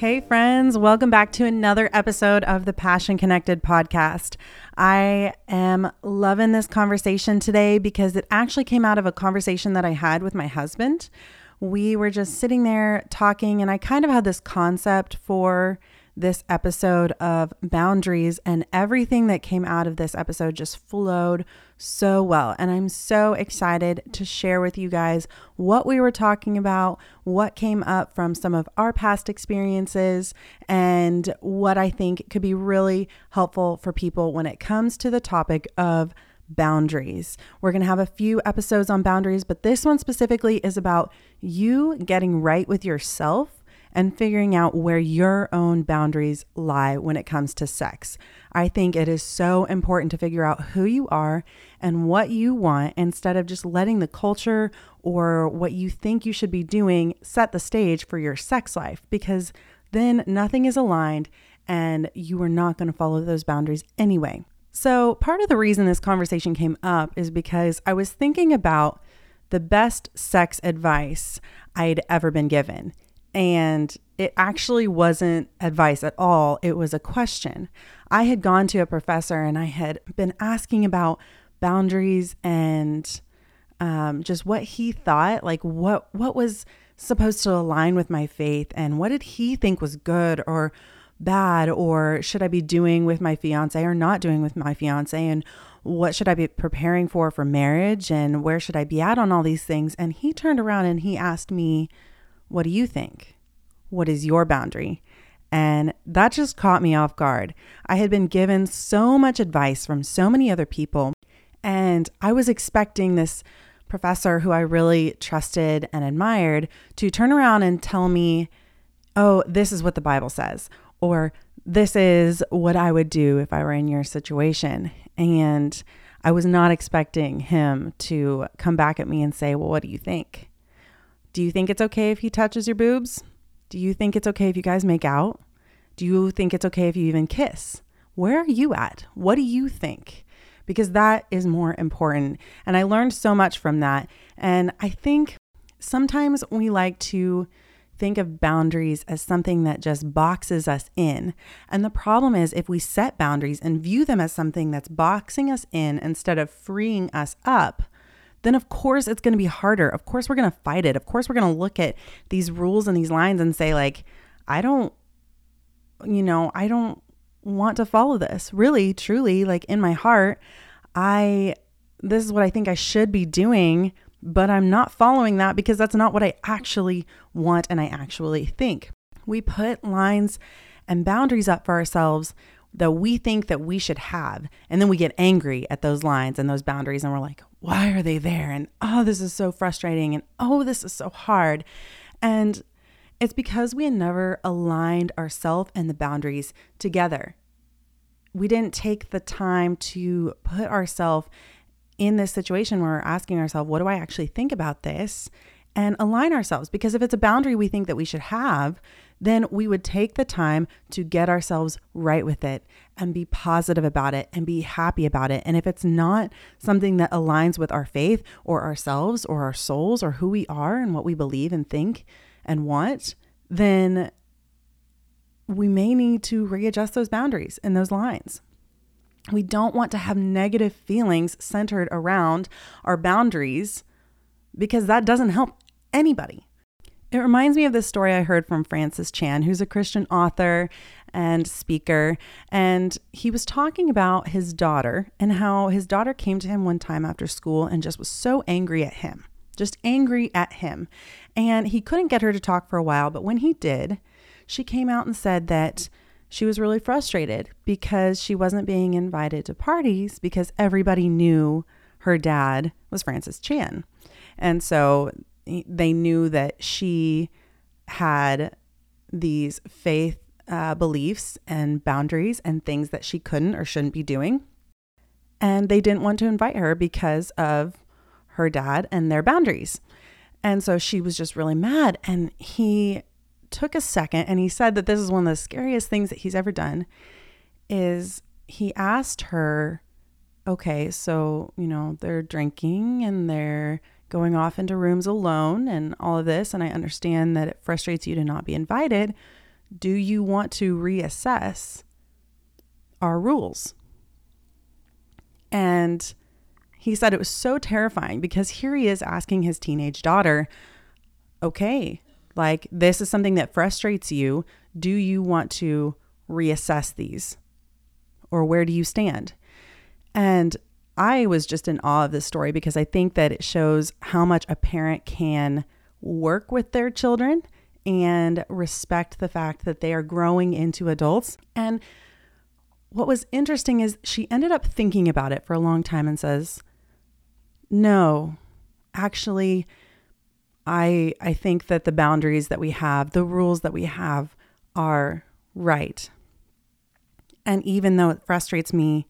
Hey, friends, welcome back to another episode of the Passion Connected podcast. I am loving this conversation today because it actually came out of a conversation that I had with my husband. We were just sitting there talking, and I kind of had this concept for this episode of boundaries, and everything that came out of this episode just flowed so well. And I'm so excited to share with you guys what we were talking about, what came up from some of our past experiences, and what I think could be really helpful for people when it comes to the topic of boundaries. We're going to have a few episodes on boundaries, but this one specifically is about you getting right with yourself and figuring out where your own boundaries lie when it comes to sex. I think it is so important to figure out who you are and what you want instead of just letting the culture or what you think you should be doing set the stage for your sex life because then nothing is aligned and you are not going to follow those boundaries anyway. So, part of the reason this conversation came up is because I was thinking about the best sex advice I'd ever been given. And it actually wasn't advice at all, it was a question. I had gone to a professor and I had been asking about boundaries and um, just what he thought, like what what was supposed to align with my faith, and what did he think was good or bad, or should I be doing with my fiance or not doing with my fiance, and what should I be preparing for for marriage, and where should I be at on all these things? And he turned around and he asked me, what do you think? What is your boundary? And that just caught me off guard. I had been given so much advice from so many other people, and I was expecting this professor who I really trusted and admired to turn around and tell me, oh, this is what the Bible says, or this is what I would do if I were in your situation. And I was not expecting him to come back at me and say, well, what do you think? Do you think it's okay if he touches your boobs? Do you think it's okay if you guys make out? Do you think it's okay if you even kiss? Where are you at? What do you think? Because that is more important. And I learned so much from that. And I think sometimes we like to think of boundaries as something that just boxes us in. And the problem is, if we set boundaries and view them as something that's boxing us in instead of freeing us up, then of course it's going to be harder. Of course we're going to fight it. Of course we're going to look at these rules and these lines and say like I don't you know, I don't want to follow this. Really, truly, like in my heart, I this is what I think I should be doing, but I'm not following that because that's not what I actually want and I actually think. We put lines and boundaries up for ourselves that we think that we should have. And then we get angry at those lines and those boundaries and we're like, why are they there? And oh, this is so frustrating. And oh, this is so hard. And it's because we had never aligned ourselves and the boundaries together. We didn't take the time to put ourselves in this situation where we're asking ourselves, what do I actually think about this? And align ourselves. Because if it's a boundary we think that we should have, then we would take the time to get ourselves right with it and be positive about it and be happy about it. And if it's not something that aligns with our faith or ourselves or our souls or who we are and what we believe and think and want, then we may need to readjust those boundaries and those lines. We don't want to have negative feelings centered around our boundaries because that doesn't help anybody. It reminds me of this story I heard from Francis Chan, who's a Christian author and speaker. And he was talking about his daughter and how his daughter came to him one time after school and just was so angry at him, just angry at him. And he couldn't get her to talk for a while. But when he did, she came out and said that she was really frustrated because she wasn't being invited to parties because everybody knew her dad was Francis Chan. And so they knew that she had these faith uh, beliefs and boundaries and things that she couldn't or shouldn't be doing. And they didn't want to invite her because of her dad and their boundaries. And so she was just really mad. And he took a second and he said that this is one of the scariest things that he's ever done is he asked her, okay, so, you know, they're drinking and they're going off into rooms alone and all of this. And I understand that it frustrates you to not be invited. Do you want to reassess our rules? And he said it was so terrifying because here he is asking his teenage daughter, okay, like this is something that frustrates you. Do you want to reassess these? Or where do you stand? And I was just in awe of this story because I think that it shows how much a parent can work with their children and respect the fact that they are growing into adults. And what was interesting is she ended up thinking about it for a long time and says, "No, actually I I think that the boundaries that we have, the rules that we have are right. And even though it frustrates me,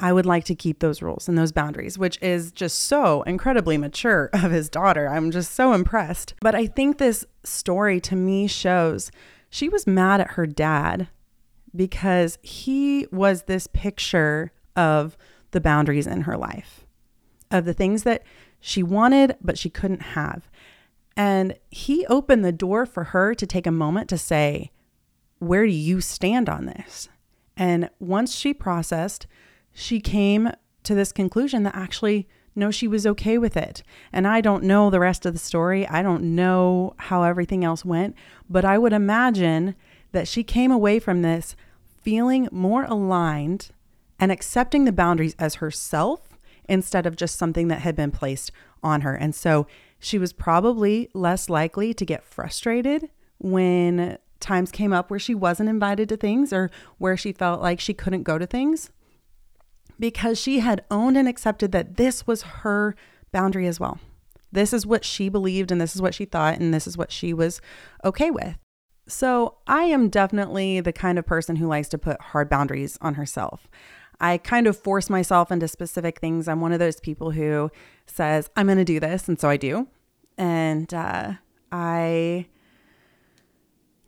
I would like to keep those rules and those boundaries, which is just so incredibly mature of his daughter. I'm just so impressed. But I think this story to me shows she was mad at her dad because he was this picture of the boundaries in her life, of the things that she wanted, but she couldn't have. And he opened the door for her to take a moment to say, Where do you stand on this? And once she processed, she came to this conclusion that actually, no, she was okay with it. And I don't know the rest of the story. I don't know how everything else went, but I would imagine that she came away from this feeling more aligned and accepting the boundaries as herself instead of just something that had been placed on her. And so she was probably less likely to get frustrated when times came up where she wasn't invited to things or where she felt like she couldn't go to things because she had owned and accepted that this was her boundary as well. This is what she believed and this is what she thought and this is what she was okay with. So, I am definitely the kind of person who likes to put hard boundaries on herself. I kind of force myself into specific things. I'm one of those people who says, I'm going to do this. And so I do. And uh, I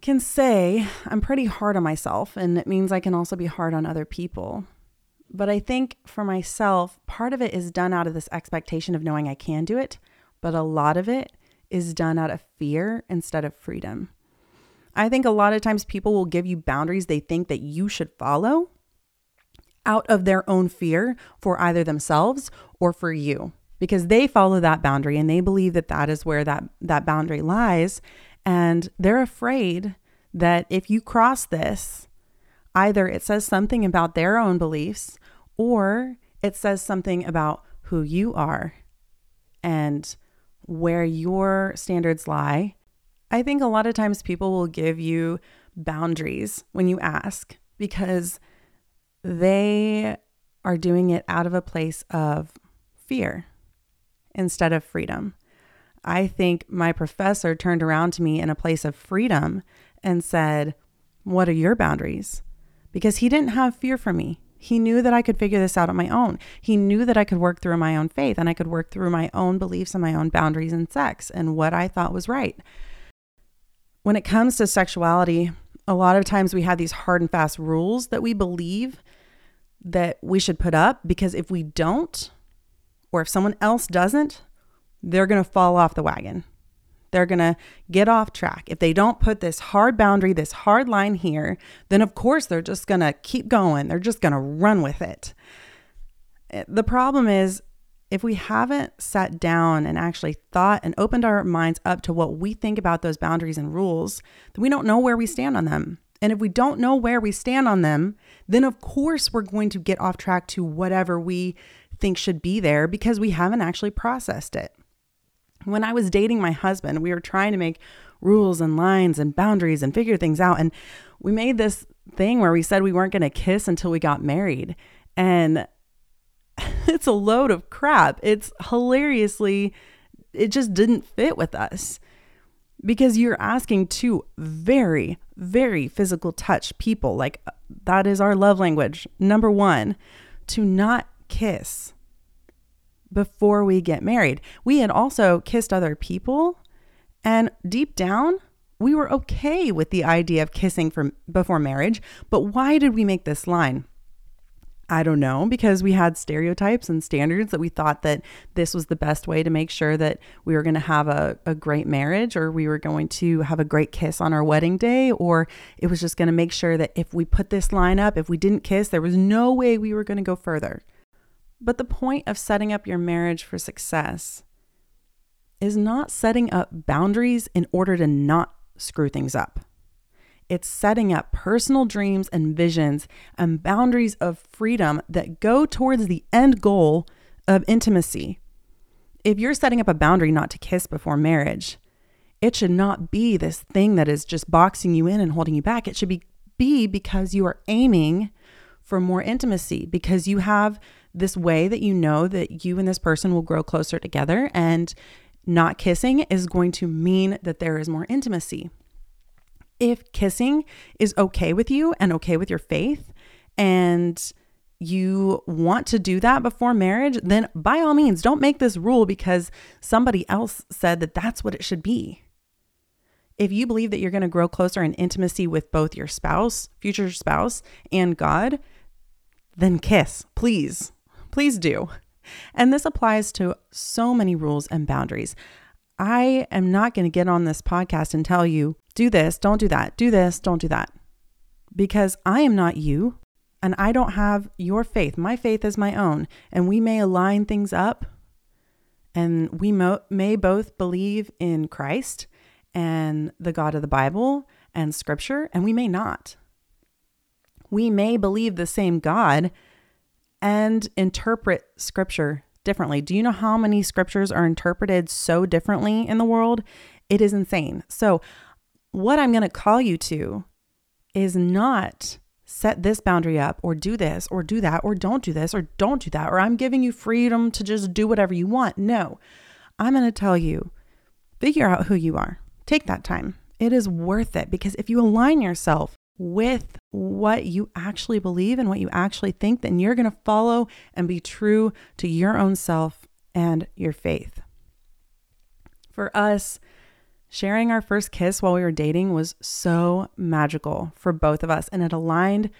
can say I'm pretty hard on myself. And it means I can also be hard on other people. But I think for myself, part of it is done out of this expectation of knowing I can do it. But a lot of it is done out of fear instead of freedom. I think a lot of times people will give you boundaries they think that you should follow out of their own fear for either themselves or for you because they follow that boundary and they believe that that is where that that boundary lies and they're afraid that if you cross this either it says something about their own beliefs or it says something about who you are and where your standards lie i think a lot of times people will give you boundaries when you ask because they are doing it out of a place of fear instead of freedom. I think my professor turned around to me in a place of freedom and said, What are your boundaries? Because he didn't have fear for me. He knew that I could figure this out on my own. He knew that I could work through my own faith and I could work through my own beliefs and my own boundaries in sex and what I thought was right. When it comes to sexuality, a lot of times we have these hard and fast rules that we believe that we should put up because if we don't, or if someone else doesn't, they're going to fall off the wagon. They're going to get off track. If they don't put this hard boundary, this hard line here, then of course they're just going to keep going. They're just going to run with it. Eh, the problem is, if we haven't sat down and actually thought and opened our minds up to what we think about those boundaries and rules, then we don't know where we stand on them. And if we don't know where we stand on them, then of course we're going to get off track to whatever we think should be there because we haven't actually processed it. When I was dating my husband, we were trying to make rules and lines and boundaries and figure things out. And we made this thing where we said we weren't going to kiss until we got married. And it's a load of crap. It's hilariously, it just didn't fit with us because you're asking two very, very physical touch people. Like, uh, that is our love language. Number one, to not kiss before we get married. We had also kissed other people, and deep down, we were okay with the idea of kissing from before marriage. But why did we make this line? I don't know, because we had stereotypes and standards that we thought that this was the best way to make sure that we were going to have a, a great marriage or we were going to have a great kiss on our wedding day, or it was just going to make sure that if we put this line up, if we didn't kiss, there was no way we were going to go further. But the point of setting up your marriage for success is not setting up boundaries in order to not screw things up. It's setting up personal dreams and visions and boundaries of freedom that go towards the end goal of intimacy. If you're setting up a boundary not to kiss before marriage, it should not be this thing that is just boxing you in and holding you back. It should be, be because you are aiming for more intimacy, because you have this way that you know that you and this person will grow closer together. And not kissing is going to mean that there is more intimacy if kissing is okay with you and okay with your faith and you want to do that before marriage, then by all means, don't make this rule because somebody else said that that's what it should be. If you believe that you're going to grow closer in intimacy with both your spouse, future spouse, and God, then kiss, please. Please do. And this applies to so many rules and boundaries. I am not going to get on this podcast and tell you do this, don't do that, do this, don't do that. Because I am not you and I don't have your faith. My faith is my own. And we may align things up and we mo- may both believe in Christ and the God of the Bible and scripture, and we may not. We may believe the same God and interpret scripture differently. Do you know how many scriptures are interpreted so differently in the world? It is insane. So, what I'm going to call you to is not set this boundary up or do this or do that or don't do this or don't do that or I'm giving you freedom to just do whatever you want. No, I'm going to tell you figure out who you are. Take that time. It is worth it because if you align yourself with what you actually believe and what you actually think, then you're going to follow and be true to your own self and your faith. For us, Sharing our first kiss while we were dating was so magical for both of us, and it aligned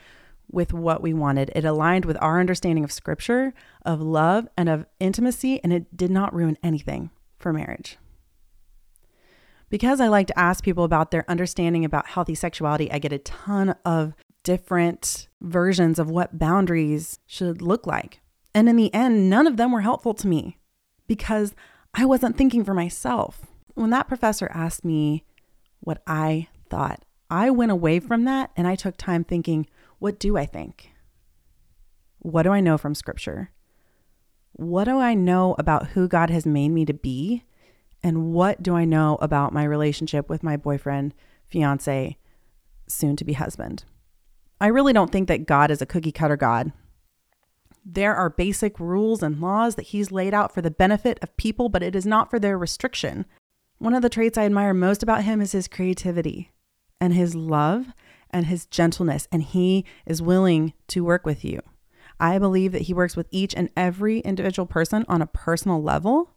with what we wanted. It aligned with our understanding of scripture, of love, and of intimacy, and it did not ruin anything for marriage. Because I like to ask people about their understanding about healthy sexuality, I get a ton of different versions of what boundaries should look like. And in the end, none of them were helpful to me because I wasn't thinking for myself when that professor asked me what I thought, I went away from that and I took time thinking, what do I think? What do I know from scripture? What do I know about who God has made me to be? And what do I know about my relationship with my boyfriend, fiance, soon to be husband? I really don't think that God is a cookie cutter God. There are basic rules and laws that He's laid out for the benefit of people, but it is not for their restriction. One of the traits I admire most about him is his creativity and his love and his gentleness, and he is willing to work with you. I believe that he works with each and every individual person on a personal level.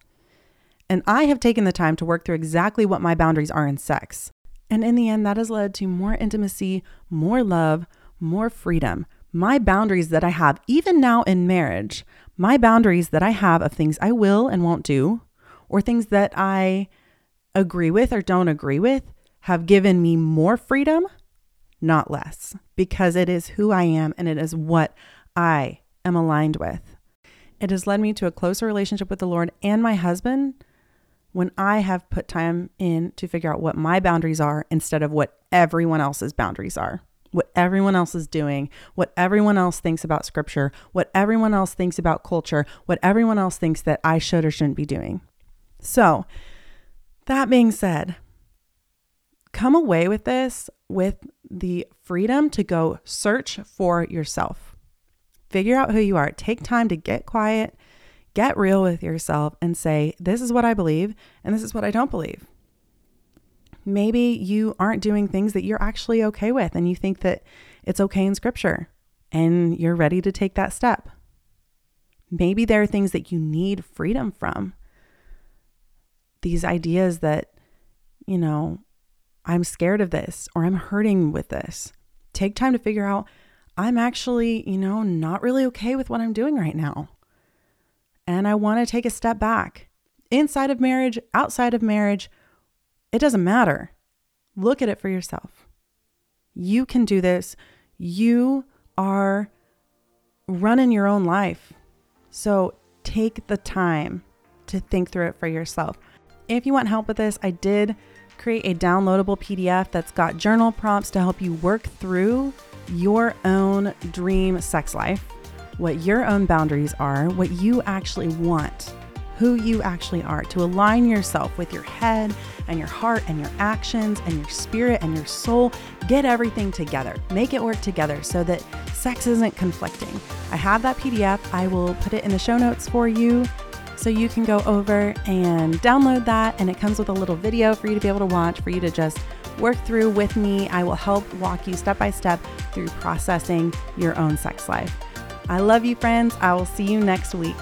And I have taken the time to work through exactly what my boundaries are in sex. And in the end, that has led to more intimacy, more love, more freedom. My boundaries that I have, even now in marriage, my boundaries that I have of things I will and won't do, or things that I agree with or don't agree with have given me more freedom, not less, because it is who I am and it is what I am aligned with. It has led me to a closer relationship with the Lord and my husband when I have put time in to figure out what my boundaries are instead of what everyone else's boundaries are. what everyone else is doing, what everyone else thinks about scripture, what everyone else thinks about culture, what everyone else thinks that I should or shouldn't be doing. So, that being said, come away with this with the freedom to go search for yourself. Figure out who you are. Take time to get quiet, get real with yourself, and say, This is what I believe, and this is what I don't believe. Maybe you aren't doing things that you're actually okay with, and you think that it's okay in scripture, and you're ready to take that step. Maybe there are things that you need freedom from. These ideas that, you know, I'm scared of this or I'm hurting with this. Take time to figure out I'm actually, you know, not really okay with what I'm doing right now. And I want to take a step back. Inside of marriage, outside of marriage, it doesn't matter. Look at it for yourself. You can do this. You are running your own life. So take the time to think through it for yourself. If you want help with this, I did create a downloadable PDF that's got journal prompts to help you work through your own dream sex life, what your own boundaries are, what you actually want, who you actually are, to align yourself with your head and your heart and your actions and your spirit and your soul. Get everything together, make it work together so that sex isn't conflicting. I have that PDF. I will put it in the show notes for you. So you can go over and download that, and it comes with a little video for you to be able to watch, for you to just work through with me. I will help walk you step by step through processing your own sex life. I love you, friends. I will see you next week.